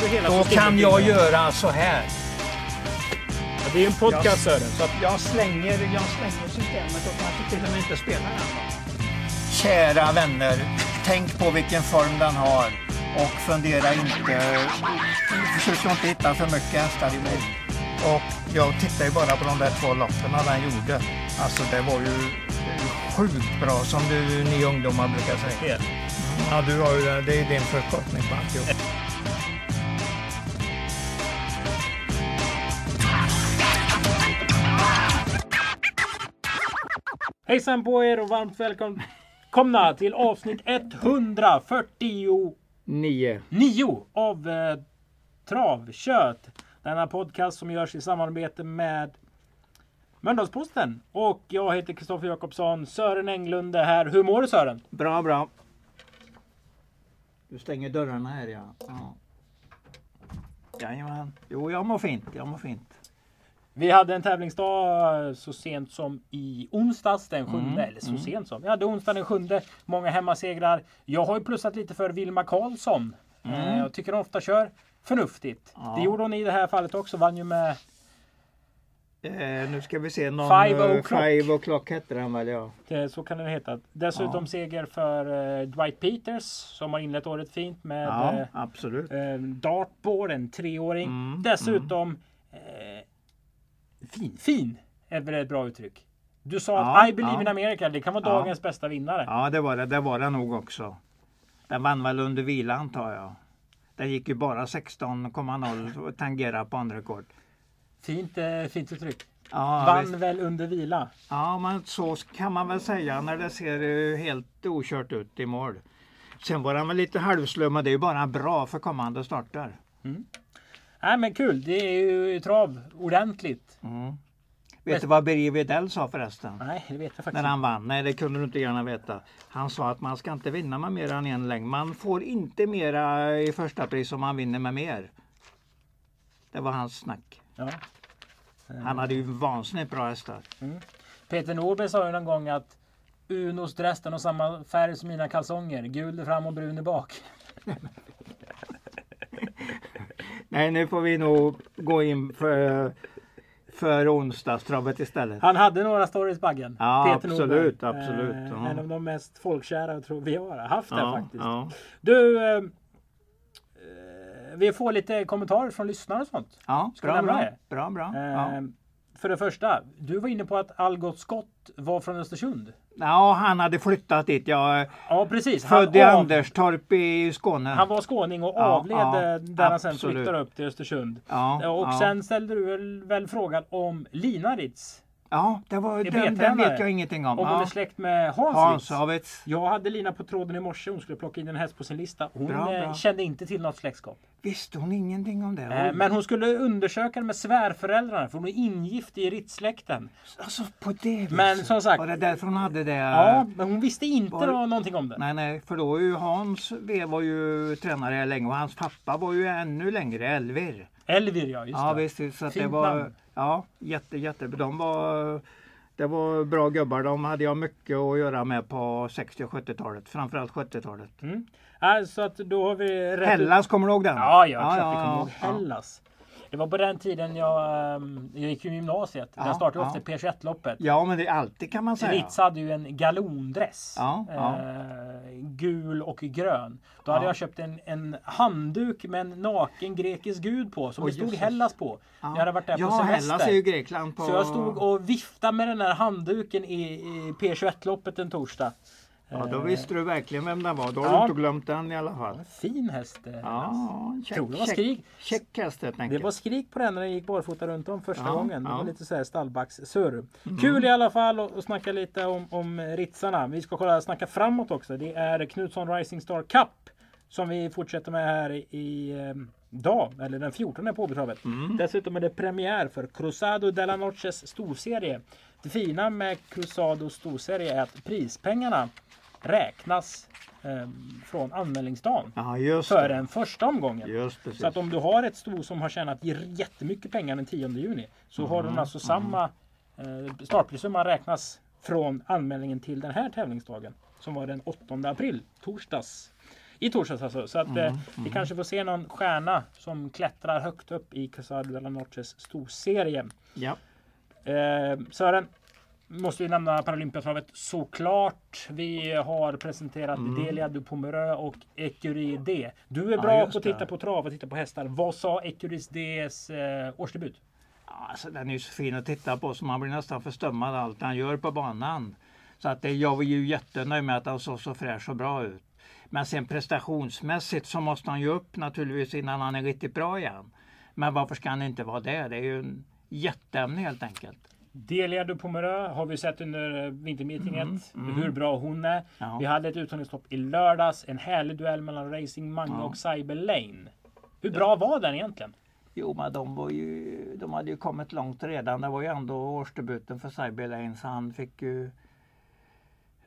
Då systemet kan jag göra så här. Ja, det är en podcast Sören. Så att, Jag slänger, jag slänger systemet och kanske till och med inte spelar den. Kära vänner, tänk på vilken form den har och fundera inte, försök inte hitta för mycket hästar i mig. Och jag tittar ju bara på de där två loppen den gjorde. Alltså det var ju sjukt bra som du, ni ungdomar brukar säga. Ja, du har ju, det är din förkortning på alltihop. Hejsan på er och varmt välkomna till avsnitt 149 Nio. av eh, Travkött. Denna podcast som görs i samarbete med Mölndalsposten. Och jag heter Kristoffer Jakobsson. Sören Englund är här. Hur mår du Sören? Bra, bra. Du stänger dörrarna här ja. ja. Jajamän. Jo, jag mår fint. Jag mår fint. Vi hade en tävlingsdag så sent som i onsdags den sjunde. Mm, Eller så sent som. Vi hade onsdag den sjunde. Många hemmasegrar. Jag har ju plussat lite för Vilma Karlsson. Eh, Jag tycker hon ofta kör förnuftigt. Mm. Ja. Det gjorde hon i det här fallet också. Vann ju med Eh, nu ska vi se. Någon, Five eh, o'clock. Five o'clock hette den väl ja. det, så kan det heta. Dessutom Ja. seger för eh, Dwight Peters som har inlett året fint med Ja, eh, absolut. eh, dartboard, en treåring. Mm, Dessutom eh, fin, fin är väl ett bra uttryck. Du sa Ja, att I believe ja. in America, det kan vara Ja. dagens bästa vinnare. Ja, det var det. Det var det nog också. Den vann väl under vila antar jag. Den gick ju bara 16,0 och tangerade på andra rekord. Fint, eh, fint uttryck. Ja, Vann visst. väl under vila. ja, men så kan man väl säga när det ser eh, helt okört ut i mål. Sen var han väl lite halvslö, men det är ju bara bra för kommande starter. Nej men kul, det är ju trav ordentligt. Mm. Vet du vad Birger Widell sa förresten? Nej, det vet jag faktiskt När han vann? Nej, det kunde du inte gärna veta. Han sa att man ska inte vinna med mer än en längd. Man får inte mera i första pris om man vinner med mer. Det var hans snack. Ja. Han hade ju vansinnigt bra hästar. Peter Norberg sa ju någon gång att Unos dressen har samma färg som mina kalsonger. Gul fram och brun bak. Nej, nu får vi nog gå in för, för onsdagstravet istället. Han hade några stories Baggen. Ja, Peter absolut, Norberg. absolut, Eh, ja. En av de mest folkkära tror vi har haft här Ja, faktiskt. ja. Du, eh, vi får lite kommentarer från lyssnare och sånt. ja Ska bra, bra, det? bra, bra. Eh. För det första, du var inne på att Algot Scott var från Östersund. Ja, han hade flyttat dit. Jag Ja precis. född i Anderstorp i Skåne. Han var skåning och Ja, avled ja, eh, där han sen flyttade upp till Östersund. Ja, och ja. sen ställde du väl, väl frågan om Linaritz. Ja, det var, är den, den vet jag ingenting om. Om hon är Ja. släkt med Hans, Hans. Jag hade Lina på tråden i morse. Hon skulle plocka in en häst på sin lista. Hon Bra, eh, bra. kände inte till något släktskap. Visste hon ingenting om det? Eh, Men hon skulle undersöka det med svärföräldrarna för hon är ingift i Ritz-släkten. Alltså på det viset. Men som sagt- Var det därför hon hade det? Ja, men hon visste inte var- någonting om det. Nej, nej, för då är ju Hans V var ju tränare länge och hans pappa var ju ännu längre, Elvir. Elvir ja, just Ja, det. visst, så att det Fint var namn. Ja, jätte, jätte. De var, det var bra gubbar. De hade jag mycket att göra med på 60 och 70-talet. Framförallt 70-talet. Mm. Ja, så att då har vi rätt ut- Hellas, kommer du ihåg den? Ja, ja, klart vi ja, kommer ihåg. Hellas. Det var på den tiden jag, ehm, jag gick i gymnasiet. Ja, Där startade ja. ofta P21-loppet. Ja, men det är alltid kan man säga. Ritz hade ju en galondress. Ja, ja. Eh, gul och grön. Då hade Ja. jag köpt en, en handduk med en naken grekisk gud på. Som det stod jösses. Hellas på. Ja. Jag hade varit där på semester. Hellas är ju Grekland på... Så jag stod och viftade med den här handduken i, i P21-loppet en torsdag. Ja, då visste du verkligen vem den var. Då har Ja. du inte glömt den i alla fall. Fin häst. eh, Ja, check, Tror det var skrik. check häst helt Det var skrik på den när den gick barfota runt om första Ja, gången. Det ja. var lite såhär stallbackssurr. Kul i alla fall att snacka lite om, om ritsarna. Vi ska kolla snacka framåt också. Det är Knutsson Rising Star Cup som vi fortsätter med här i, i eh, dag, eller den 14 på Åbytravet. Dessutom är det premiär för Cruzado de la Noches storserie. Det fina med Cruzado storserie är att prispengarna räknas eh, från anmälningsdagen Ja, just för det. den första omgången. Just. Så att om du har ett sto som har tjänat jättemycket pengar den 10 juni så har Mm, den alltså samma eh, startprissumma räknas från anmälningen till den här tävlingsdagen som var den 8 april, torsdags. I torsdags alltså. Så att eh, vi kanske får se någon stjärna som klättrar högt upp i Casado de la Noches storserie. Ja. Eh, Sören, måste vi nämna Paralympiatravet såklart. Vi har presenterat Delia du Pomerö och Ecurie D. Du är Mm. Ja, bra just på att titta på trav och titta på hästar. Vad sa Ecuries Ds eh, årsdebut? Alltså, den är ju så fin att titta på så man blir nästan förstummad allt han gör på banan. Så att det, jag var ju jättenöjd med att han såg så fräsch och bra ut. Men sen prestationsmässigt så måste han ju upp naturligtvis innan han är riktigt bra igen. Men varför ska han inte vara det? Det är ju en jätteämne helt enkelt. Delia du Pomerö har vi sett under eh, vintermeetinget. Hur bra hon är. Mm, Ja. Vi hade ett uttagningslopp i lördags. En härlig duell mellan Racing Mange Ja. och Cyber Lane. Hur bra var den egentligen? Jo, men de, var ju, de hade ju kommit långt redan. Det var ju ändå årsdebuten för Cyberlane så han fick ju...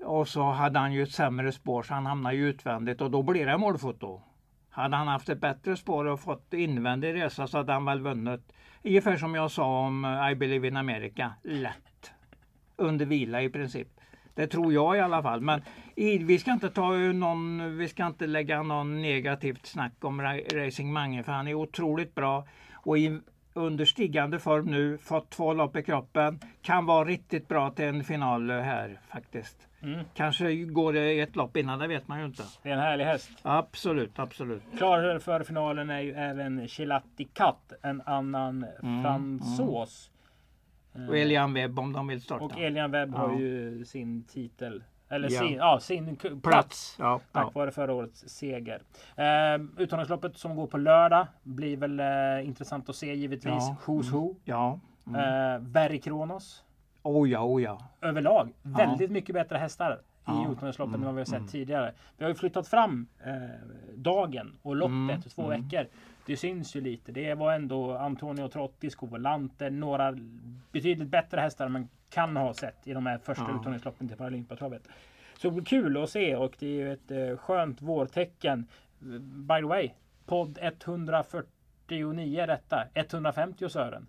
Och så hade han ju ett sämre spår så han hamnade ju utvändigt och då blir det målfoto. Hade han haft ett bättre spår och fått invändig resa så hade han väl vunnit. Ungefär som jag sa om eh, I Believe in America. Lätt. Under vila i princip. Det tror jag i alla fall. Men i, vi ska inte ta någon, vi ska inte lägga någon negativt snack om Racing Mange för han är otroligt bra. Och i, under stigande form nu, fått två lopp i kroppen. Kan vara riktigt bra till en final här faktiskt. Mm. Kanske går det ett lopp innan, det vet man ju inte. Det är en härlig häst. Absolut, absolut. Klar för finalen är ju även Chilatti Cat, en annan Mm, fransos. Och Elian Webb om de vill starta. Och Elian Webb har Ja. ju sin titel. Eller Ja. sin, ja, sin plats. Plats. Ja, Tack ja. vare förra årets seger. Eh, uttagningsloppet som går på lördag blir väl eh, intressant att se givetvis. Ja. Who's Who. ja. Mm. Eh, Berry Kronos. Oh ja, oh ja. Överlag väldigt mycket bättre hästar i Ja. uttagningsloppet Mm, än vad vi har sett mm. tidigare. Vi har ju flyttat fram eh, dagen och loppet Mm, två mm. veckor. Det syns ju lite. Det var ändå Antonio Trotti, Skovolante, några betydligt bättre hästar man kan ha sett i de här första Ja. uttagningsloppen till Paralympiatravet. Så det blir kul att se och det är ju ett eh, skönt vårtecken. By the way, podd 149 är detta. 150 Sören.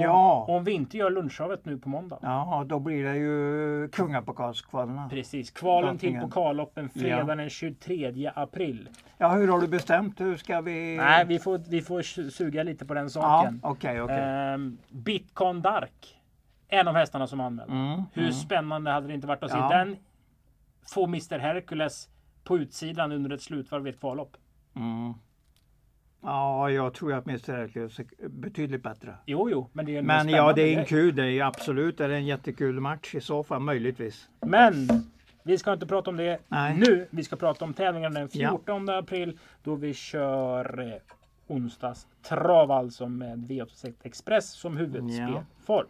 Ja. Om vi inte gör lunchtravet nu på måndag. Ja, då blir det ju kungapokalskvalen. Precis. Kvalen till Antingen. pokalloppen fredag Ja. den 23 april. Ja, hur har du bestämt? Hur ska vi... Nej, vi får, vi får suga lite på den Ja, saken. okej, okej. Ehm, Bitcoin Dark. En av hästarna som anmäld. Mm, Hur mm. spännande hade det inte varit att se Ja. den få Mr Hercules på utsidan under ett slutvarv i ett kvallopp? Mm. Ja, jag tror att Mr Hercules är betydligt bättre. Jo, jo, men det är en Men ja, det är en kul. Det är absolut det är en jättekul match i så fall, möjligtvis. Men vi ska inte prata om det Nej. nu. Vi ska prata om tävlingen den Ja. 14 april då vi kör eh, onsdags trav alltså med V86 Express som huvudspelform.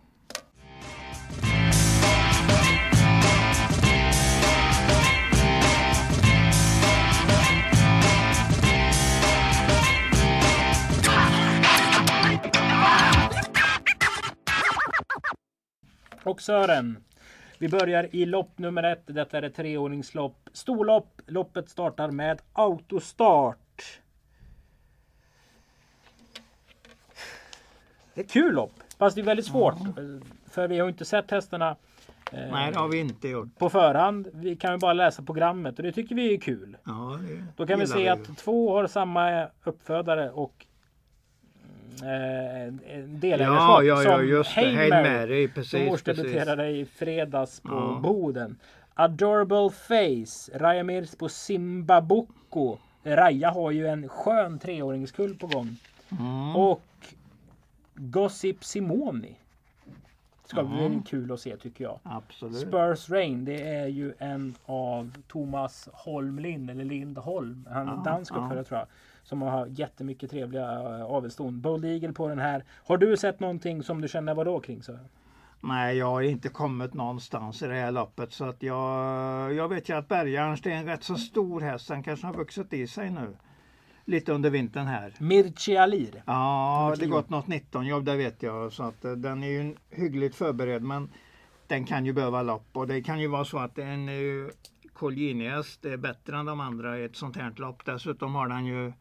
Och Sören, vi börjar i lopp nummer ett. Detta är ett treordningslopp. Storlopp. Loppet startar med autostart. Det är ett kul lopp. Fast det är väldigt svårt. För vi har ju inte sett hästarna eh, Nej, det har vi inte gjort. på förhand. Vi kan ju bara läsa programmet och det tycker vi är kul. Ja, Då kan vi se ju. att två har samma uppfödare och eh, delägarskap. Ja, ja, ja, som just det. Hail Mary, som precis. precis. årsdebuterade i fredags på Ja. Boden. Adorable Face, Raja Mirs på Simbabuco. Raja har ju en skön treåringskull på gång. Mm. Och Gossip Simoni. Ska Mm. bli kul att se tycker jag. Absolut. Spurs Rain, det är ju en av Thomas Holmlind, eller Lindholm, han är Ja, dansk ja. uppfödare tror jag. Som har jättemycket trevliga äh, avelston. Bold Eagle på den här. Har du sett någonting som du känner vadå kring? Så? Nej, jag har inte kommit någonstans i det här loppet så att jag, jag vet ju att Bergarns det är en rätt så stor häst. Den kanske har vuxit i sig nu. Lite under vintern här. Mirci Alir. Ja, det gått något 19 jobb, det vet jag. Så att eh, den är ju hyggligt förberedd men den kan ju behöva lopp och det kan ju vara så att en uh, Colgjinius är bättre än de andra i ett sånt här lopp. Dessutom har den ju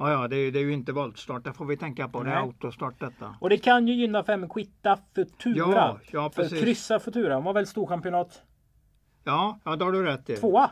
Ja, ja, det är, det är ju inte voltstart, det får vi tänka på. Det är Nej. autostart detta. Och det kan ju gynna fem Quitta Futura. Ja, ja för precis. kryssa Futura. Han var väl storchampionat Ja, ja, det har du rätt i. tvåa.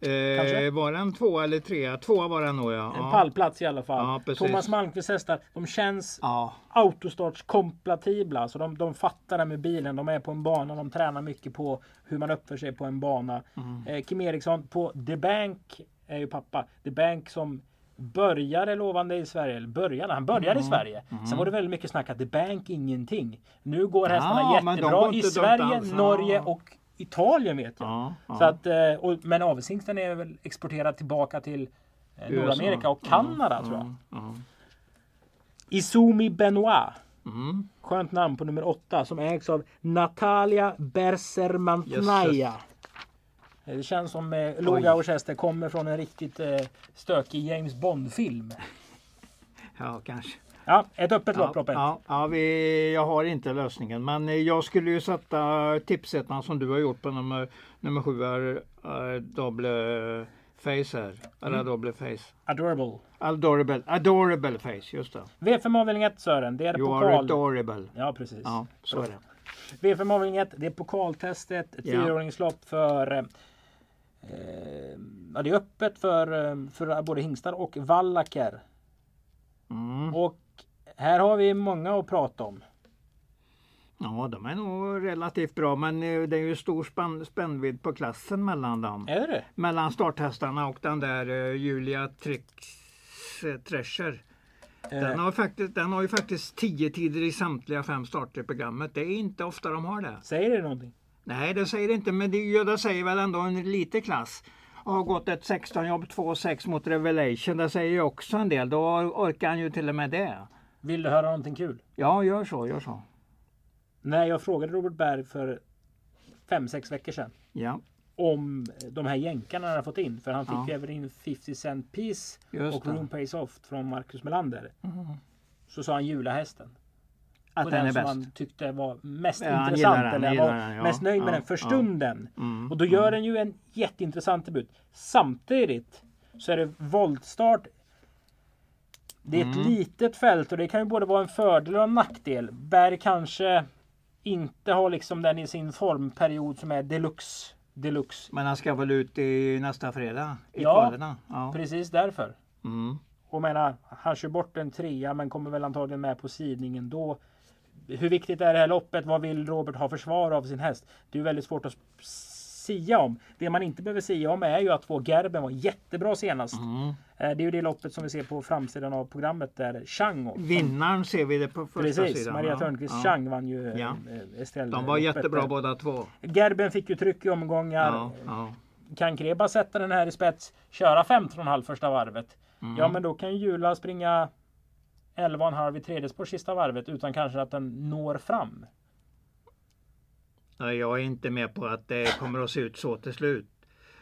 Eh, var den två eller tre? Tvåa var den nog ja. En pallplats i alla fall. Ja. Thomas Malmqvists hästar, de känns Ja. autostartskompatibla. Så de, de fattar det med bilen. De är på en bana. De tränar mycket på hur man uppför sig på en bana. Mm. Eh, Kim Eriksson på The Bank är ju pappa. The Bank som började lovande i Sverige. Eller började, han började Mm. i Sverige. Sen var det väldigt mycket snack att The Bank ingenting. Nu går hästarna Ja, jättebra i Sverige. Norge och Italien vet jag. Ja, ja. Så att, eh, och, men avelshingsten är väl exporterad tillbaka till eh. Nordamerika och Kanada tror jag. Ja, ja. Izumi Benoit. Mm. Skönt namn på nummer åtta som ägs av Natalia Bersermantnaja. Eh, Det känns som eh, Låga hästar kommer från en riktigt eh, stökig James Bond-film. ja, kanske. Ja, ett öppet Ja, lopp ja, ja, vi, jag har inte lösningen. Men jag skulle ju sätta tipsettan som du har gjort på nummer, nummer sju. Är, är double face här. Eller Mm. double face. Adorable. Adorable, adorable face, just det. V5 avdelning 1 Sören. Det är You are pokal. adorable. Ja, precis. Ja, så är det. V5 avdelning 1. Det är pokaltestet. Ett Ja. fyraåringslopp för eh, ja, det är öppet för, eh, för både hingstar och vallacker. Mm. Och här har vi många att prata om. Ja, de är nog relativt bra. Men eh, det är ju stor spann, spännvidd på klassen mellan dem. Är det? Mellan starthästarna och den där eh, Julia Trix Treasure. Den Eh, har, faktiskt, den har ju faktiskt tio tider i samtliga fem starter i programmet. Det är inte ofta de har det. säger det någonting? Nej, det säger det inte, men det, det säger väl ändå en liten klass. Och har gått ett 16-jobb 2-6 mot Revelation. Det säger ju också en del. Då orkar han ju till och med det. Vill du höra någonting kul? Ja, gör så, gör så. När jag frågade Robert Berg för 5-6 veckor sedan Ja, om de här jänkarna han hade fått in. För han fick Ja. ju även in 50 Cent Piece just och det. Room Pays Off från Marcus Melander. Mm. Så sa han julahästen. Att och den är som han tyckte var mest Ja, intressant. den, eller var den, ja. mest nöjd med den för stunden. Mm, Och då gör den ju en jätteintressant debut. Samtidigt så är det voltstart. Det är ett Mm. litet fält och det kan ju både vara en fördel och en nackdel. Berg kanske inte har liksom den i sin formperiod som är deluxe. Deluxe. Men han ska väl ut i nästa fredag? I Ja. kvalerna? Ja. Precis därför. Mm. Och menar, han kör bort en trea men kommer väl antagligen med på sidningen då. Hur viktigt är det här loppet? Vad vill Robert ha försvar av sin häst? Det är ju väldigt svårt att sia om. Det man inte behöver sia om är ju att två Gerben var jättebra senast. Mm. Eh, Det är ju det loppet som vi ser på framsidan av programmet där Chang Vinnaren ser vi det på första Precis, sidan. Maria. Törnqvist Ja. Chang vann ju Ja. eh, Estelle. De var jättebra där. båda två. Gerben fick ju tryck i omgångar. Ja, ja. Kan Kreba sätta den här i spets, köra 15,5 första varvet. Mm. Ja men då kan ju Jula springa 11,5 i tredje spår sista varvet utan kanske att den når fram. Nej, jag är inte med på att det kommer att se ut så till slut.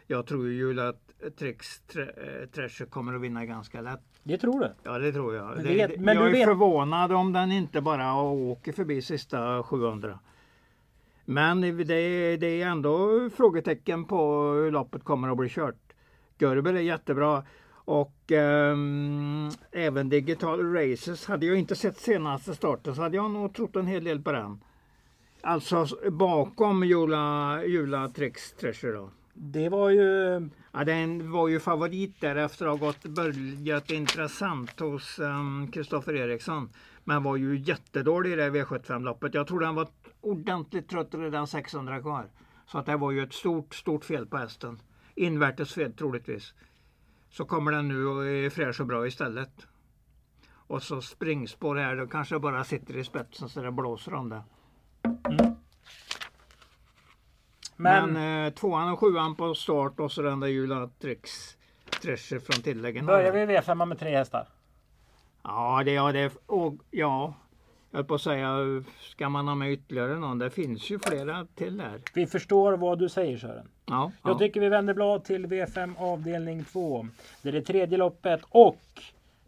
Jag tror ju att Trix eh, Treasure kommer att vinna ganska lätt. Det tror du? Ja, det tror jag. Men vet- det- men jag är vet- förvånad om den inte bara åker förbi sista 700. Men det, är- det är ändå frågetecken på hur loppet kommer att bli kört. Görber är jättebra. Och ehm, även Digital Races. Hade jag inte sett senaste starten så hade jag nog trott en hel del på den. Alltså bakom Jula, Jula Trix Treasure då. Det var ju... Ja, den var ju favorit där efter att ha gått, börjat intressant hos Kristoffer Eriksson. Men var ju jättedålig i det V75-loppet. Jag tror den var ordentligt trött redan 600 kvar. Så att det var ju ett stort, stort fel på hästen. Invärtes fel troligtvis. Så kommer den nu och är fräsch och bra istället. Och så springspår här, då kanske bara sitter i spetsen så det blåser om det. Men, Men, eh, tvåan och sjuan på start och så den där Jula Trix Treasure från tilläggen. börjar vi i V5 med tre hästar. Ja, det, ja, det, och, ja, jag höll på att säga, ska man ha med ytterligare någon? Det finns ju flera till där. Vi förstår vad du säger Sören. Ja, Jag ja. tycker vi vänder blad till V5 avdelning 2. Det är det tredje loppet och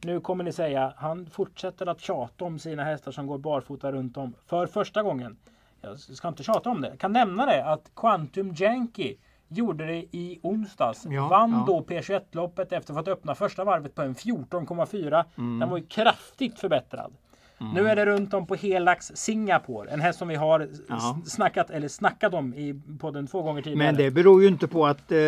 nu kommer ni säga han fortsätter att tjata om sina hästar som går barfota runt om för första gången. Jag ska inte tjata om det. Jag kan nämna det att Quantum Janky gjorde det i onsdags. Ja, Vann ja. då P21-loppet efter att ha fått öppna första varvet på en 14,4. Mm. Den var ju kraftigt förbättrad. Mm. Nu är det runt om på Helax Singapore. En häst som vi har Ja. snackat, eller snackat om i podden två gånger tidigare. Men det beror ju inte på att eh,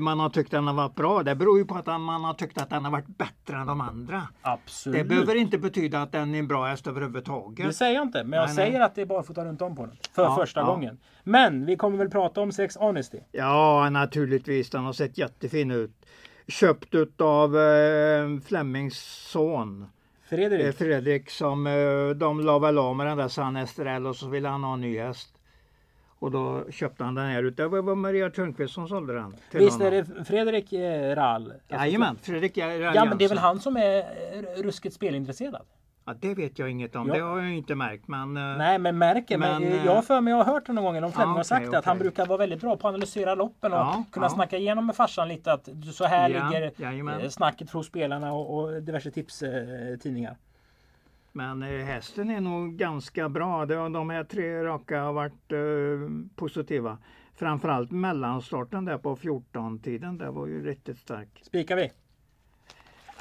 man har tyckt att den har varit bra. Det beror ju på att man har tyckt att den har varit bättre än de andra. Absolut. Det behöver inte betyda att den är en bra häst överhuvudtaget. Det säger jag inte, men jag Nej, säger nej. att det är barfota runt om på den. För Ja, första ja. gången. Men vi kommer väl prata om Sex Honesty. Ja, naturligtvis. Den har sett jättefin ut. Köpt av eh, Flemings son. Fredrik. Eh, Fredrik som eh, de la väl av med den där San Estrell och så ville han ha en ny häst. Och då köpte han den här. Det var Maria Törnqvist som sålde den. Till Visst är honom. det Fredrik eh, Rall? Jajamän, Fredrik Ja men det är väl han som är ruskigt spelintresserad? Ja, det vet jag inget om. Ja. Det har jag inte märkt. Men, eh, Nej men märker, men, Men, eh, eh, jag har för mig, jag har hört det någon gång, de Fleming Ja, har sagt det, att han okej. brukar vara väldigt bra på att analysera loppen och Ja, kunna ja. snacka igenom med farsan lite att så här Ja, ligger jajamän. eh, snacket hos spelarna och, och diverse tipstidningar. men eh, hästen är nog ganska bra. De här tre raka har varit eh, positiva. Framförallt mellanstarten där på 14-tiden. Det var ju riktigt stark. Spikar vi?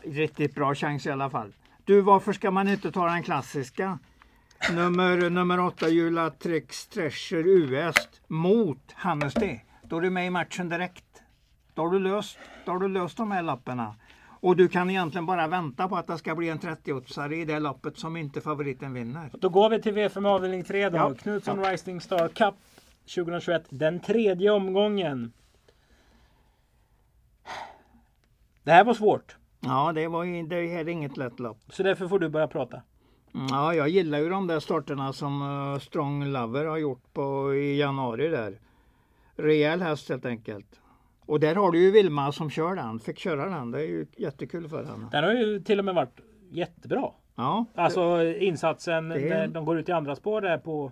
Riktigt bra chans i alla fall. Du, varför ska man inte ta den klassiska? Nummer, nummer 8, Jula Trix Treasure US mot D. Då är du med i matchen direkt. Då har du löst, då har du löst de här lapparna. Och du kan egentligen bara vänta på att det ska bli en 30-åtsare i det loppet som inte favoriten vinner. Då går vi till V5 avdelning 3 då. Ja. Knutsson Rising Star Cup 2021. Den tredje omgången. Det här var svårt. Ja, det, var, det här är inget lätt lopp. Så därför får du börja prata. Ja, jag gillar ju de där starterna som eh, Strong Lover har gjort på, i januari där. Rejäl häst helt enkelt. Och där har du ju Vilma som kör den, fick köra den. Det är ju jättekul för henne. Den har ju till och med varit jättebra. Ja, Alltså insatsen Det- när de går ut i andra spår där på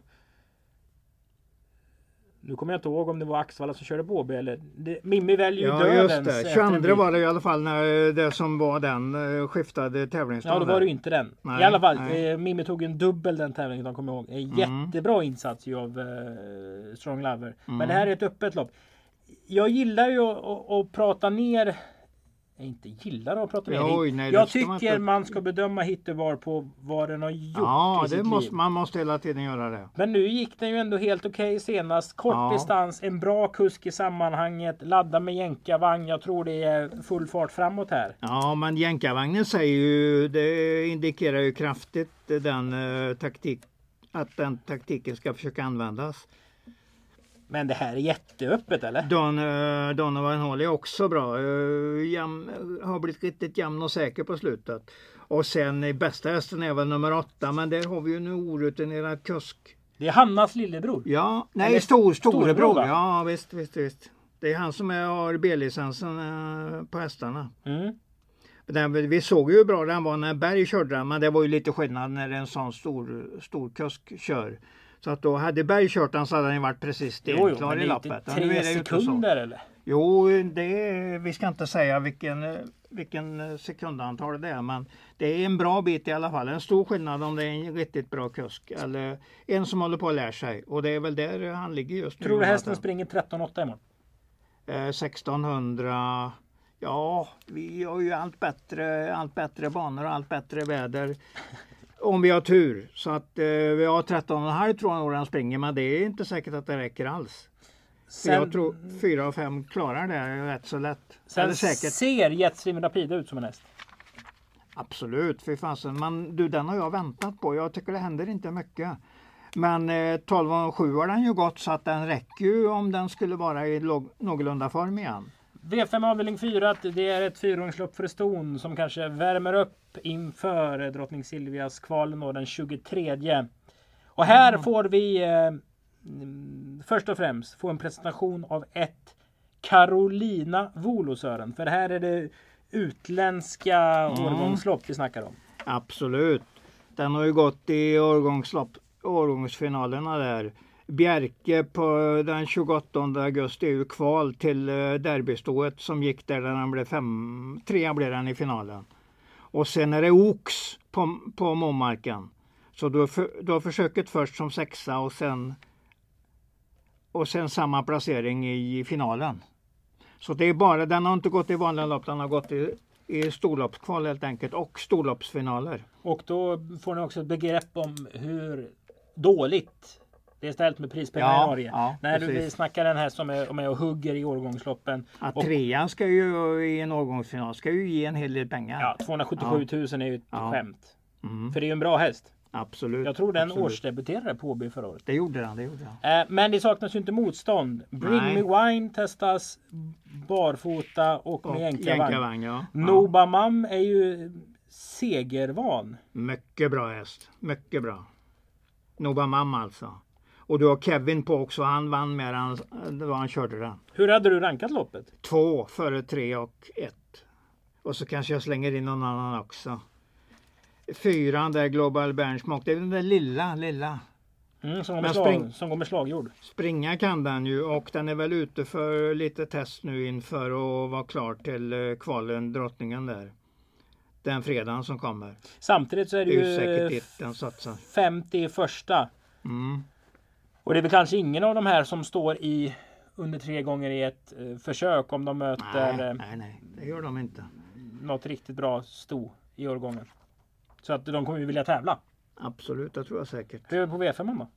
Nu kommer jag inte ihåg om det var Axvalla som körde på eller det, Mimmi väljer ju ja dödens just det. efter en 22 bit. var det i alla fall när det som var den eh, skiftade tävlingsdagen. Ja då var det ju inte den. Nej, I alla fall. Mm. eh, Mimmi tog en dubbel den tävlingen de kommer ihåg. En jättebra insats ju av eh, Strong Lover. Mm. Men det här är ett öppet lopp. Jag gillar ju att, att, att prata ner jag inte gillar att prata ner Oj, nej, Jag ska man tycker inte- man ska bedöma hit och var på vad den har gjort Ja, det måste, liv. man måste hela tiden göra det. Men nu gick den ju ändå helt okej senast. Kort Ja. distans, en bra kusk i sammanhanget. Ladda med jänkarvagn. Jag tror det är full fart framåt här. Ja, men jänkarvagnen säger ju, det indikerar ju kraftigt den eh, taktik, att den taktiken ska försöka användas. Men det här är jätteöppet eller? Don, eh, Donovan Hall är också bra. Eh, jämn, har blivit riktigt jämn och säker på slutet. Och sen i bästa hästen är väl nummer åtta, men där har vi ju en orutinerad kusk. Det är Hannas lillebror. Ja, Eller nej, stor, storebror, storebror. Ja, visst, visst, visst. Det är han som är, har B-licensen eh, på hästarna. Mm. Den, vi såg ju hur bra den var när Berg körde den, men det var ju lite skillnad när en sån stor, stor kusk kör. Så att då hade Berg kört den så hade den varit precis Jo, jo, stenklar men i det är inte nu tre är det ju inte så. sekunder eller? Jo, det är, vi ska inte säga vilken, vilken sekundantal det är, men det är en bra bit i alla fall. En stor skillnad om det är en riktigt bra kusk eller en som håller på att lära sig. Och det är väl där han ligger just nu. Tror du hästen springer 13,8 imorgon? Eh, 1600. Ja, vi har ju allt bättre, allt bättre banor och allt bättre väder. Om vi har tur. Så att eh, vi har 13,5 tror jag den springer, men det är inte säkert att det räcker alls. Sen, Jag tror 4 och 5 klarar det rätt så lätt. sen säkert. ser Jetstream Rapida ut som en häst. Absolut, fy fasen. Men du, den har jag väntat på. Jag tycker det händer inte mycket. Men eh, 12 och 7 har den ju gått så att den räcker ju om den skulle vara i låg, någorlunda form igen. V5 avdelning 4, att det är ett fyrgångslopp för ston som kanske värmer upp inför drottning Silvias kvalen då den 23. Och här får vi eh, mm, först och främst få en presentation av ett Carolina Volosören. För här är det utländska årgångslopp vi snackar om. Absolut. Den har ju gått i årgångslopp, årgångsfinalerna där. Bjerke på den 28 augusti är ju kval till eh, derbystået som gick där den blev fem, trea blev den i finalen. Och sen är det Ox på, på Momarken. Så du, har för, du har försöket först som sexa och sen och sen samma placering i finalen. Så det är bara, den har inte gått i vanliga lopp, den har gått i i storloppskval helt enkelt och storloppsfinaler. Och då får ni också ett begrepp om hur dåligt det är ställt med prispengar Ja, i Norge. ja, När du, vi precis. snackar den här som är med och hugger i årgångsloppen. Ja, trean ska ju i en årgångsfinal ska ju ge en hel del pengar. Ja, 277 000 är ju ett Ja. skämt. Mm, För det är ju en bra häst. absolut. Jag tror den absolut. årsdebuterade på Åby förra året. Det gjorde den, det gjorde den. Eh, Men det saknas ju inte motstånd. Bring Nej. Me Wine testas barfota och Och med jänkarvagn. ja. ja. Nobamam är ju segervan. Mycket bra häst. Mycket bra. Nobamam alltså. Och du har Kevin på också. Han vann med han, var han körde den. Hur hade du rankat loppet? Två före tre och ett. Och så kanske jag slänger in någon annan också. Fyran där Global Benchmark. Det är den där lilla, lilla. Mm, som, går med slag, spring- som går med slagjord. Springa kan den ju och den är väl ute för lite test nu inför att vara klar till eh, kvalen, drottningen där. Den fredagen som kommer. Samtidigt så är Det ju säkert ju dit den satsar. 50 första. Mm. Och det är väl kanske ingen av de här som står i under tre gånger i ett eh, försök om de möter Nej, eh, nej, nej, det gör de inte. något riktigt bra sto i årgången. Så att de kommer ju vilja tävla. Absolut, det tror jag säkert. Hur är det på V5 då?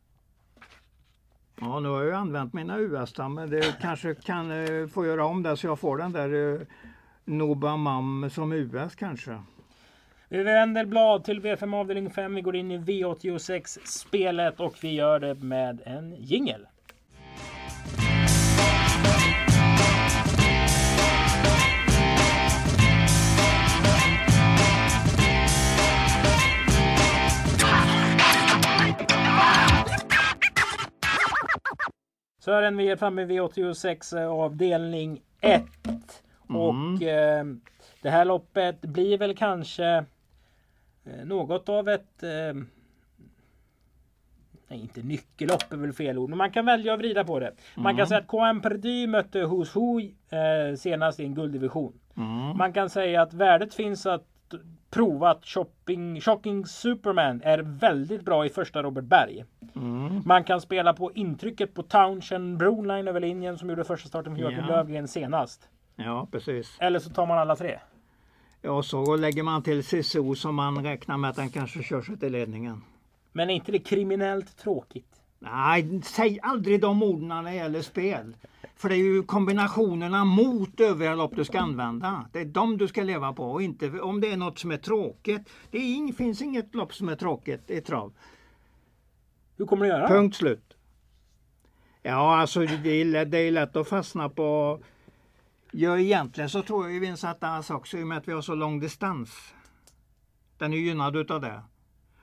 Ja, nu har jag ju använt mina US-stam, men det kanske kan eh, få göra om det så jag får den där eh, Nobamam som US kanske. Vi vänder blad till V5 avdelning 5. Vi går in i V86 spelet och vi gör det med en jingel. Sören, vi är framme vid V86 eh, avdelning 1. Och eh, det här loppet blir väl kanske något av ett eh, Nej, inte nyckellopp är väl fel ord, men man kan välja att vrida på det. Man kan säga att KM Perdy mötte Who's Who eh, senast i en gulddivision. Man kan säga att värdet finns att prova att shopping, Shocking Superman är väldigt bra i första Robert Berg. Man kan spela på intrycket på Townshend Broline över linjen som gjorde första starten för Joakim Ja. Lövgren senast. Ja, precis. Eller så tar man alla tre. Ja, så lägger man till CSO som man räknar med att den kanske kör sig till ledningen. Men är inte det kriminellt tråkigt? Nej, säg aldrig de orden när det gäller spel. För det är ju kombinationerna mot övriga lopp du ska använda. Det är de du ska leva på och inte om det är något som är tråkigt. Det är finns inget lopp som är tråkigt i trav. Hur kommer du göra? Punkt slut. Ja, alltså det är, det är lätt att fastna på... Ja, egentligen så tror jag ju Vincent Dass också i och med att vi har så lång distans. Den är gynnad utav det.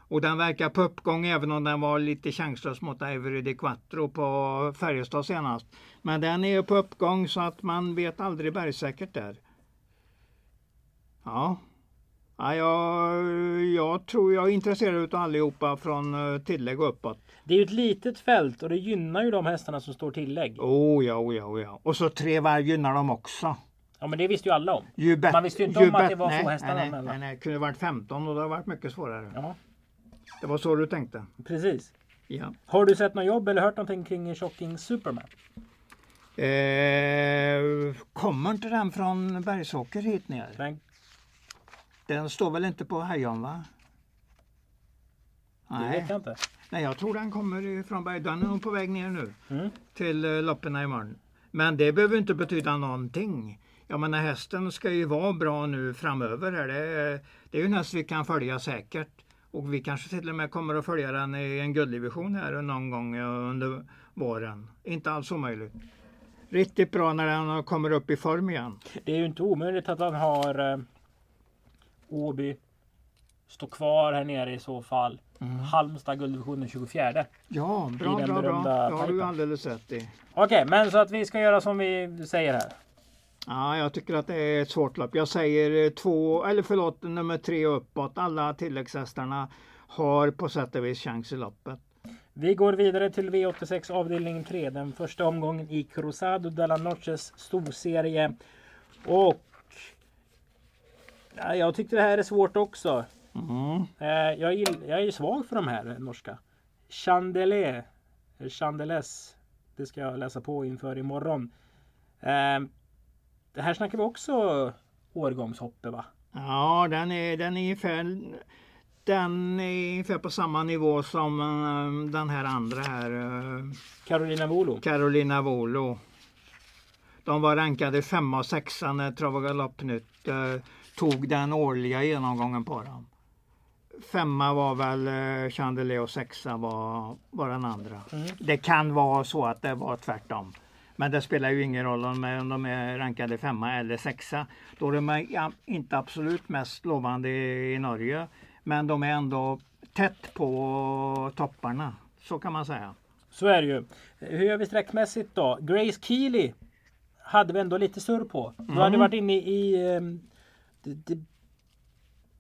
Och den verkar på uppgång även om den var lite chanslös mot Ivory de Quattro på Färjestad senast. Men den är på uppgång så att man vet aldrig bergsäkert där. Ja ja jag, jag tror jag är intresserad utav allihopa från eh, tillägg och uppåt. Det är ju ett litet fält och det gynnar ju de hästarna som står tillägg. Oh ja, oh ja, oh ja. Och så tre varv gynnar de också. Ja men det visste ju alla om. Ju bet- Man visste ju inte om att bet- det var nej, få hästar nej, nej, nej, nej, det kunde varit 15 och det har varit mycket svårare. Ja, Det var så du tänkte? precis. Ja. Har du sett något jobb eller hört någonting kring Shocking Superman? Eh, kommer inte den från Bergsåker hit ner? Den, Den står väl inte på Härjan va? det Nej. vet jag inte. Nej, jag tror den kommer från Berg. Den är på väg ner nu Mm. till eh, loppen imorgon. Men det behöver inte betyda någonting. Jag menar hästen ska ju vara bra nu framöver. Här. Det, är, det är ju en häst vi kan följa säkert. Och vi kanske till och med kommer att följa den i en gulddivision här någon gång eh, under våren. Inte alls omöjligt. Riktigt bra när den kommer upp i form igen. Det är ju inte omöjligt att han har eh, Åby står kvar här nere i så fall. Halmstad gulddivisionen 24. Ja, bra, bra, bra. Det har du pipen. alldeles rätt i. Okej, men så att vi ska göra som vi säger här. Ja, jag tycker att det är ett svårt lopp. Jag säger eh, två, eller förlåt, nummer tre uppåt. Alla tilläggshästarna har på sätt och vis chans i loppet. Vi går vidare till V86 avdelning 3. Den första omgången i Cruzado de la Noches storserie. Och ja, jag tyckte det här är svårt också. Mm. Eh, jag, gill, jag är svag för de här eh, norska. Chandelier. eh, Chandeles. Det ska jag läsa på inför imorgon. Eh, det här snackar vi också årgångshoppet va? Ja, den är, den är ungefär den är ungefär på samma nivå som uh, den här andra här. Uh, Carolina Volo. Carolina Volo. De var rankade femma och sexa när Trav och Galoppnytt uh, tog den årliga genomgången på dem. Femma var väl uh, Chandelier och sexa var, var den andra. Mm. Det kan vara så att det var tvärtom. Men det spelar ju ingen roll om de är rankade femma eller sexa. Då är de inte absolut mest lovande i Norge. Men de är ändå tätt på topparna. Så kan man säga. Så är det ju. Hur gör vi sträckmässigt då? Grace Keely hade vi ändå lite surr på. Du mm. hade varit inne i um, det, det,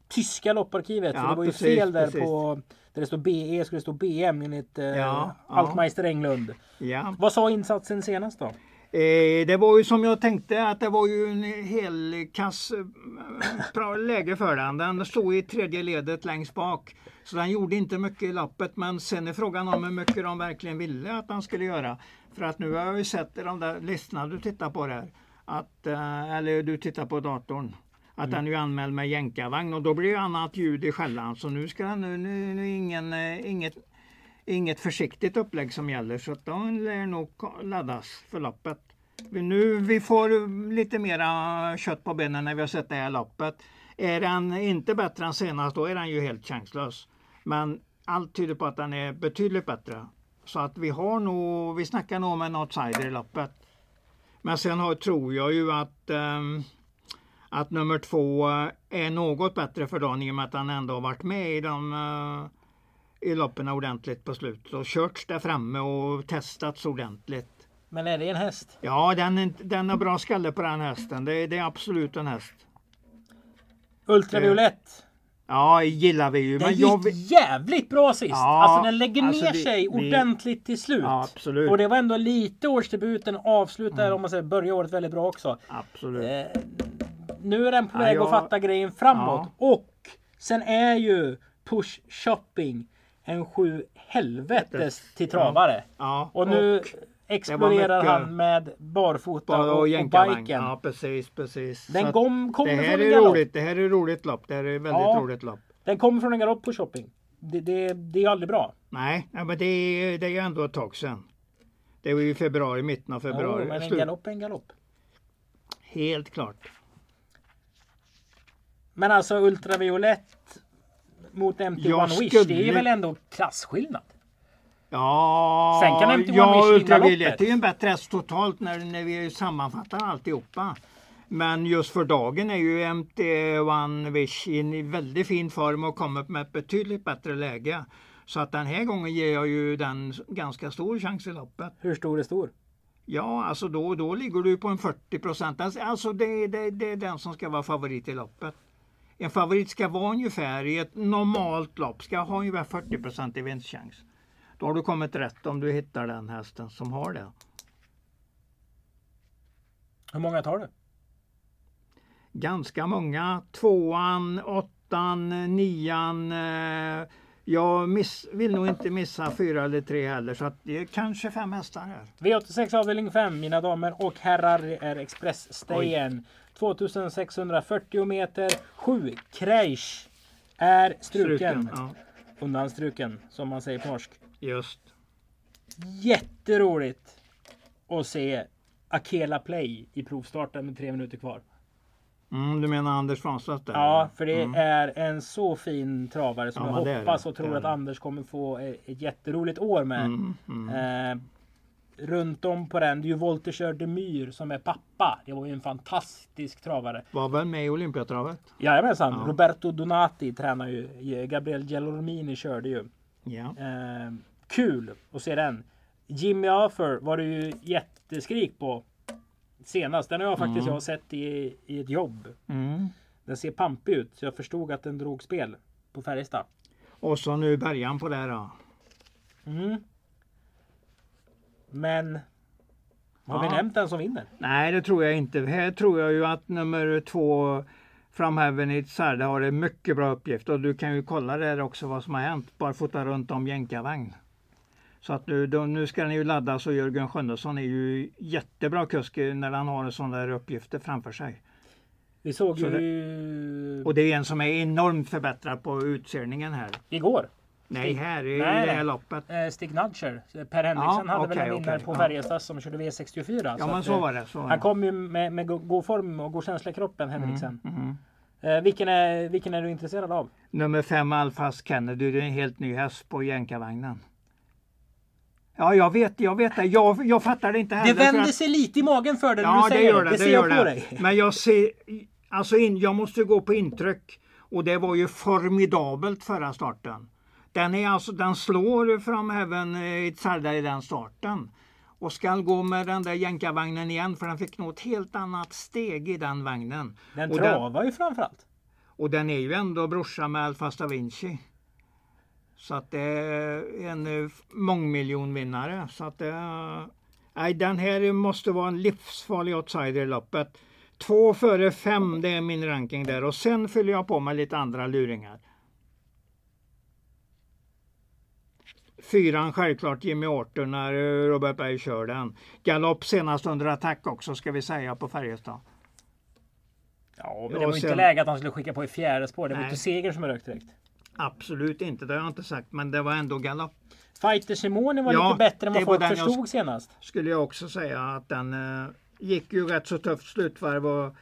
tyska lopparkivet. Ja, det var ju precis, fel där precis. på där det står BE skulle det stå BM enligt uh, ja, Altmeister Englund. Ja. Vad sa insatsen senast då? Eh, det var ju som jag tänkte att det var ju en hel kass eh, bra läge för den. Den stod i tredje ledet längst bak. Så den gjorde inte mycket i lappet men sen är frågan om hur mycket de verkligen ville att den skulle göra. För att nu har ju sett i de där listorna du tittar på där, att, eh, eller du tittar på datorn, att mm. den är anmäld med jänkarvagn och då blir det annat ljud i skällan. Så nu ska den nu, nu, nu ingen, inget inget försiktigt upplägg som gäller så att de lär nog laddas för loppet. Nu vi får lite mera kött på benen när vi har sett det här loppet. Är den inte bättre än senast då är den ju helt chanslös. Men allt tyder på att den är betydligt bättre. Så att vi har nog, vi snackar nog om en outsider i loppet. Men sen har, tror jag ju att, um, att nummer två är något bättre för dagen i och med att han ändå har varit med i de uh, i loppen ordentligt på slutet och körts där framme och testats ordentligt. Men är det en häst? Ja, den, den har bra skalle på den hästen. Det, det är absolut en häst. Ultraviolett. Ja, gillar vi ju. Den gick jag... jävligt bra sist. Ja, alltså den lägger alltså ner det, sig ordentligt det... till slut. Ja, absolut. Och det var ändå lite årsdebuten. Avslutar mm. om man säger börjar året väldigt bra också. Absolut. Eh, nu är den på väg ja, jag... att fatta grejen framåt. Och sen är ju push shopping en sju helvetes till travare. Ja, och nu och exploderar han med barfota och, och, och biken. Ja precis, precis. Den kom, kommer det här från är roligt. Det här är roligt lopp. Det här är väldigt ja, roligt lopp. Den kommer från en galopp på shopping. Det, det, det är aldrig bra. Nej, ja, men det är, det är ändå ett tag sedan. Det var ju februari, mitten av februari. Ja, men en galopp är en galopp. Helt klart. Men alltså ultraviolett mot MT1 Wish, skulle... det är väl ändå klasskillnad? Ja, Sen kan MT1 ja Wish ultraviolett är ju en bättre häst totalt när, när vi sammanfattar alltihopa. Men just för dagen är ju MT1 Wish i väldigt fin form och kommer med ett betydligt bättre läge. Så att den här gången ger jag ju den ganska stor chans i loppet. Hur stor är stor? Ja, alltså då, då ligger du på en 40 procent. Alltså det, det, det är den som ska vara favorit i loppet. En favorit ska vara ungefär i ett normalt lopp, ska ha ungefär 40 i vinstchans. Då har du kommit rätt om du hittar den hästen som har det. Hur många tar du? Ganska många. Tvåan, åttan, nian. Eh, jag miss, vill nog inte missa fyra eller tre heller så att det är kanske fem hästar här. V86 avdelning 5 mina damer och herrar är Expressstayen. 2640 meter. 7 Kreisch är struken. struken ja. Undanstruken som man säger på norsk. Just. Jätteroligt att se Akela Play i provstarten med tre minuter kvar. Mm, du menar Anders Svanstedt? Ja, för det mm. är en så fin travare som ja, jag hoppas och tror att Anders kommer få ett jätteroligt år med. Mm, mm. Eh, runt om på den. Det är ju Volter de Myr som är pappa. Det var ju en fantastisk travare. Var väl med i Olympiatravet? Jajamensan. Ja. Roberto Donati tränar ju. Gabriel Gelormini körde ju. Ja. Eh, kul att se den. Jimmy Offer var det ju jätteskrik på senast. Den har jag faktiskt mm. jag sett i, i ett jobb. Mm. Den ser pampig ut så jag förstod att den drog spel på Färjestad. Och så nu början på det då. Mm. Men har vi nämnt den som vinner? Nej, det tror jag inte. Här tror jag ju att nummer två Framhäven i Särde har en mycket bra uppgift och du kan ju kolla där också vad som har hänt. Barfota runt om jänkarvagn. Så att nu, då, nu ska den ju laddas och Jörgen Sjönnesson är ju jättebra kusk när han har en sån där uppgifter framför sig. Vi såg Så ju Och det är en som är enormt förbättrad på utseendningen här. igår. Nej, här i Nej, det här loppet. Eh, Stig Nudger. Per Henriksen Ja, hade väl okej, en vinnare okej, på. Färjestad som körde V64. Ja, men så eh, var det. Så var Han det. kom ju med, med go- god form och god känsla i kroppen, Henriksen. Mhm. Eh, vilken, är, vilken är du intresserad av? Nummer fem Alfast Kennedy, det är en helt ny häst på jänkarvagnen. Ja, jag vet, jag vet det. Jag, jag fattar det inte heller. Det vänder att- sig lite i magen för dig när Ja, du det säger gör det. det. det ser jag på det. dig. Men jag ser, alltså in, jag måste gå på intryck. Och det var ju formidabelt förra starten. Den, är alltså, den slår fram även eh, Itzarda i den starten. Och ska gå med den där jänkarvagnen igen för den fick nog ett helt annat steg i den vagnen. Den och, travar ju framförallt. och den är ju ändå brorsa med Alfa Vinci. Så att det är en eh, mångmiljonvinnare. Så att det, nej, den här måste vara en livsfarlig outsider i loppet. Två före fem, det är min ranking där. Och sen fyller jag på med lite andra luringar. Fyran självklart Jimmy Orton när eh, Robert Berg kör den. Galopp senast under attack också ska vi säga på Färjestad. Ja, men Ja, det var ju inte sen- läge att han skulle skicka på i fjärde spår. Det var Nej. inte seger som rökt direkt. Absolut inte, det har jag inte sagt. Men det var ändå galopp. Fighter Simone var Ja, lite bättre än vad folk jag förstod sk- senast. skulle jag också säga att den eh, gick ju rätt så tufft slutvarv och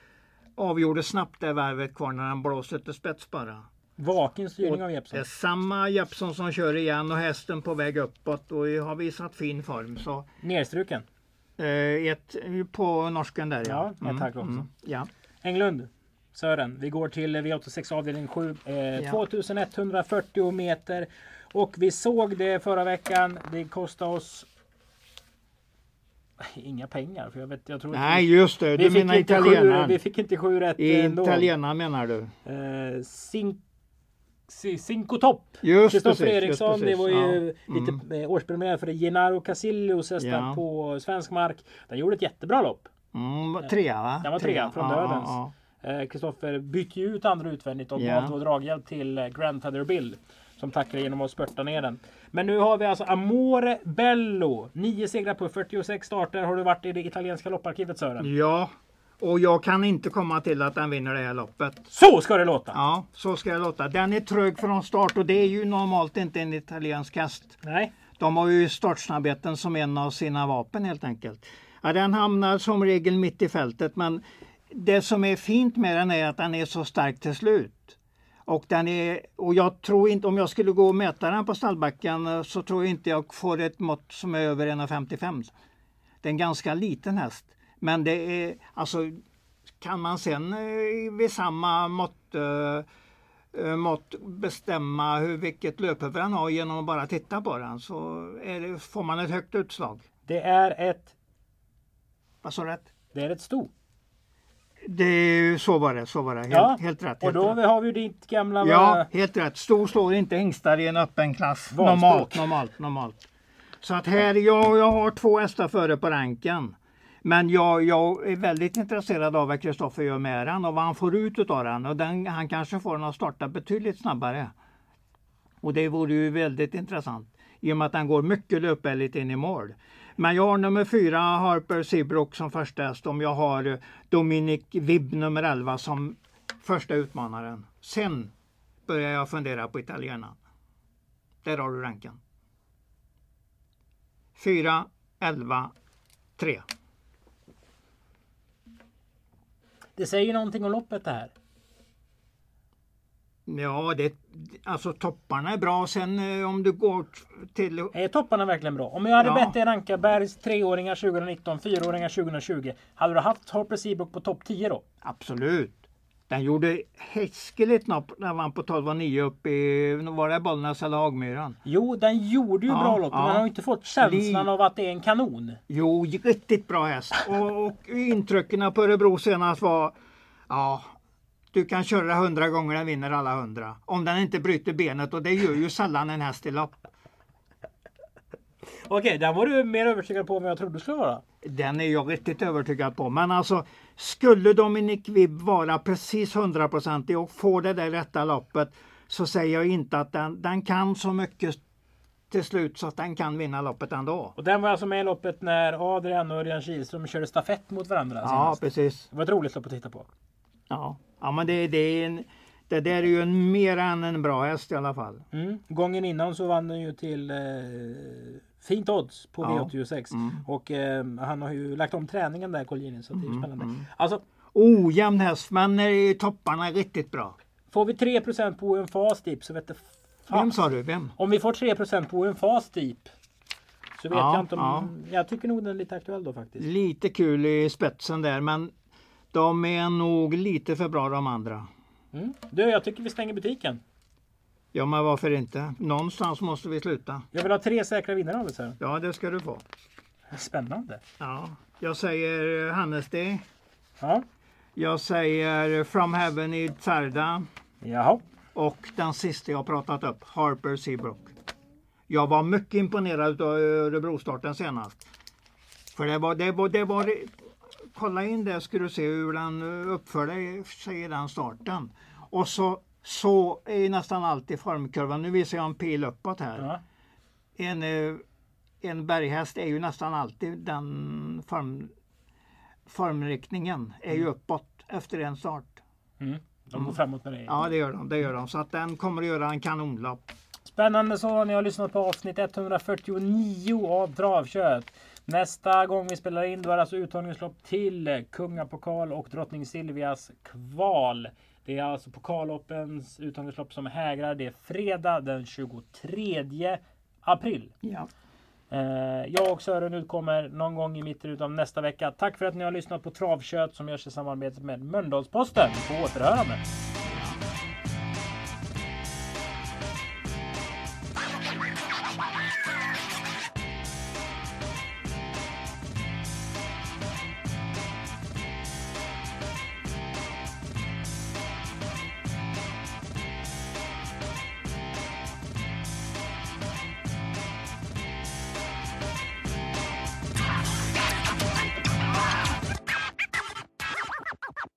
avgjorde snabbt det varvet kvar när han blåste till spets bara. Vaken styrning av Det är samma Jeppsson som kör igen och hästen på väg uppåt och har visat fin form. Så, Nerstruken. eh, ett, på norsken där Ja, ett tack också. ja. Englund. Sören, vi går till V86 avdelning 7. Eh, Ja. 2140 meter. Och vi såg det förra veckan. Det kostade oss inga pengar. För jag, vet, jag tror Nej just det, vi, du menar italienaren. vi fick inte sju rätt ändå. italienaren menar du? Eh, Ci- Cinco Top. Just Kristoffer Eriksson, just det var ju Ja. Mm. lite eh, årspremiär för Gennaro Casilius hästar Ja. på svensk mark. Den gjorde ett jättebra lopp. Mm, trea va? Den var trea, från ja, dödens. Ja, Eh, Kristoffer bytte ju ut andra utvändigt och Ja. gav då draghjälp till eh, Grandfather Bill. Som tackade genom att spurta ner den. Men nu har vi alltså Amore Bello. Nio segrar på 46 starter. Har du varit i det italienska lopparkivet Sören? ja. Och jag kan inte komma till att den vinner det här loppet. Så ska det låta! Ja, så ska det låta. Den är trög från start och det är ju normalt inte en italiensk häst. Nej. De har ju startsnabbheten som en av sina vapen helt enkelt. Ja, den hamnar som regel mitt i fältet men det som är fint med den är att den är så stark till slut. Och, den är, och jag tror inte, om jag skulle gå och mäta den på stallbacken eh, så tror jag inte jag får ett mått som är över 1,55. Det är en ganska liten häst. Men det är alltså kan man sen eh, vid samma mått, eh, eh, mått bestämma hur, vilket löphuvud den har genom att bara titta på den så det, får man ett högt utslag. Det är ett, Vad sa du det är ett sto. Det är ju- så var det, så var det. Helt, Ja, helt rätt. Och Helt då rätt. har vi ditt gamla... Ja, helt rätt. Stor slår inte hingstar i en öppen klass. Normalt, normalt, normalt. Så att här, jag, jag har två hästar före på ranken. Men jag, jag är väldigt intresserad av vad Kristoffer gör med den och vad han får ut av den. Och den, han kanske får den att starta betydligt snabbare. Och det vore ju väldigt intressant. I och med att den går mycket löpvänligt in i mål. Men jag har nummer fyra Harper Seabrook som första häst. Om jag har eh, Dominic Vibb nummer 11 som första utmanaren. Sen börjar jag fundera på italienaren. Där har du ranken. 4, 11, 3. Det säger någonting om loppet det här. Ja, det, alltså topparna är bra. Sen eh, om du går till... Är topparna verkligen bra? Om jag hade Ja. bett dig ranka Bergs treåringar 2019, fyraåringar 2020. Hade du haft Harper Seabrook på topp 10 då? Absolut. Den gjorde häskeligt napp när vann på 12 och 9 uppe i, var det Bollnäs eller Hagmyran? Jo, den gjorde ju Ja, bra lopp. Men ja. man har ju inte fått känslan Li- av att det är en kanon. Jo, riktigt bra häst. Och, och intrycken på Örebro senast var, ja, du kan köra hundra gånger, den vinner alla hundra. Om den inte bryter benet och det gör ju sällan en häst i lopp. Okej, den var du mer övertygad på än vad jag trodde du skulle vara. Den är jag riktigt övertygad på. Men alltså, skulle Dominic Vibb vara precis hundraprocentig och få det där rätta loppet så säger jag inte att den, den kan så mycket till slut så att den kan vinna loppet ändå. Och den var alltså med i loppet när Adrian och Örjan Kihlström körde stafett mot varandra Ja, senast. precis. Det var ett roligt lopp att titta på. Ja, ja men det, det, är en, det där är ju en, mer än en bra häst i alla fall. Mm. Gången innan så vann den ju till eh, fint odds på Ja. V86. Mm. Och eh, han har ju lagt om träningen där Colgjini så det är ju spännande. Alltså Ojämn häst men i topparna är riktigt bra. får vi 3% på en fast deep så vet fan. Vem sa du? Vem? Om vi får 3% på en fast deep. Så vet Ja, jag inte om... Jag tycker nog den är lite aktuell då faktiskt. Lite kul i spetsen där men de är nog lite för bra de andra. Mm. Du, jag tycker vi stänger butiken. Ja men varför inte? Någonstans måste vi sluta. Jag vill ha tre säkra vinnare så här. Ja det ska du få. Spännande. Ja, jag säger Hannesti. Ja. Jag säger From Heaven i Tsarda. Jaha. Och den sista jag pratat upp, Harper Seabrook. Jag var mycket imponerad av Örebro-starten senast. För det var, det var, det var, kolla in det ska du se hur den uppförde sig i den starten. Och så, så är nästan alltid formkurvan, nu visar jag en pil uppåt här. Ja. En, eh, en berghäst är ju nästan alltid den form, formriktningen, är ju uppåt efter en start. Mm. De går framåt med det. Ja det gör de, det gör de. Så att den kommer att göra en kanonlopp. Spännande så. Ni har lyssnat på avsnitt 149 av Travkött. Nästa gång vi spelar in då är det alltså uttagningslopp till Kungapokal och Drottning Silvias kval. Det är alltså pokalloppens uttagningslopp som hägrar. Det är fredag den 23 april. Ja. Eh, jag och Sören utkommer någon gång i mitten av nästa vecka. Tack för att ni har lyssnat på Travkött som görs i samarbete med Mölndalsposten. På återhörande.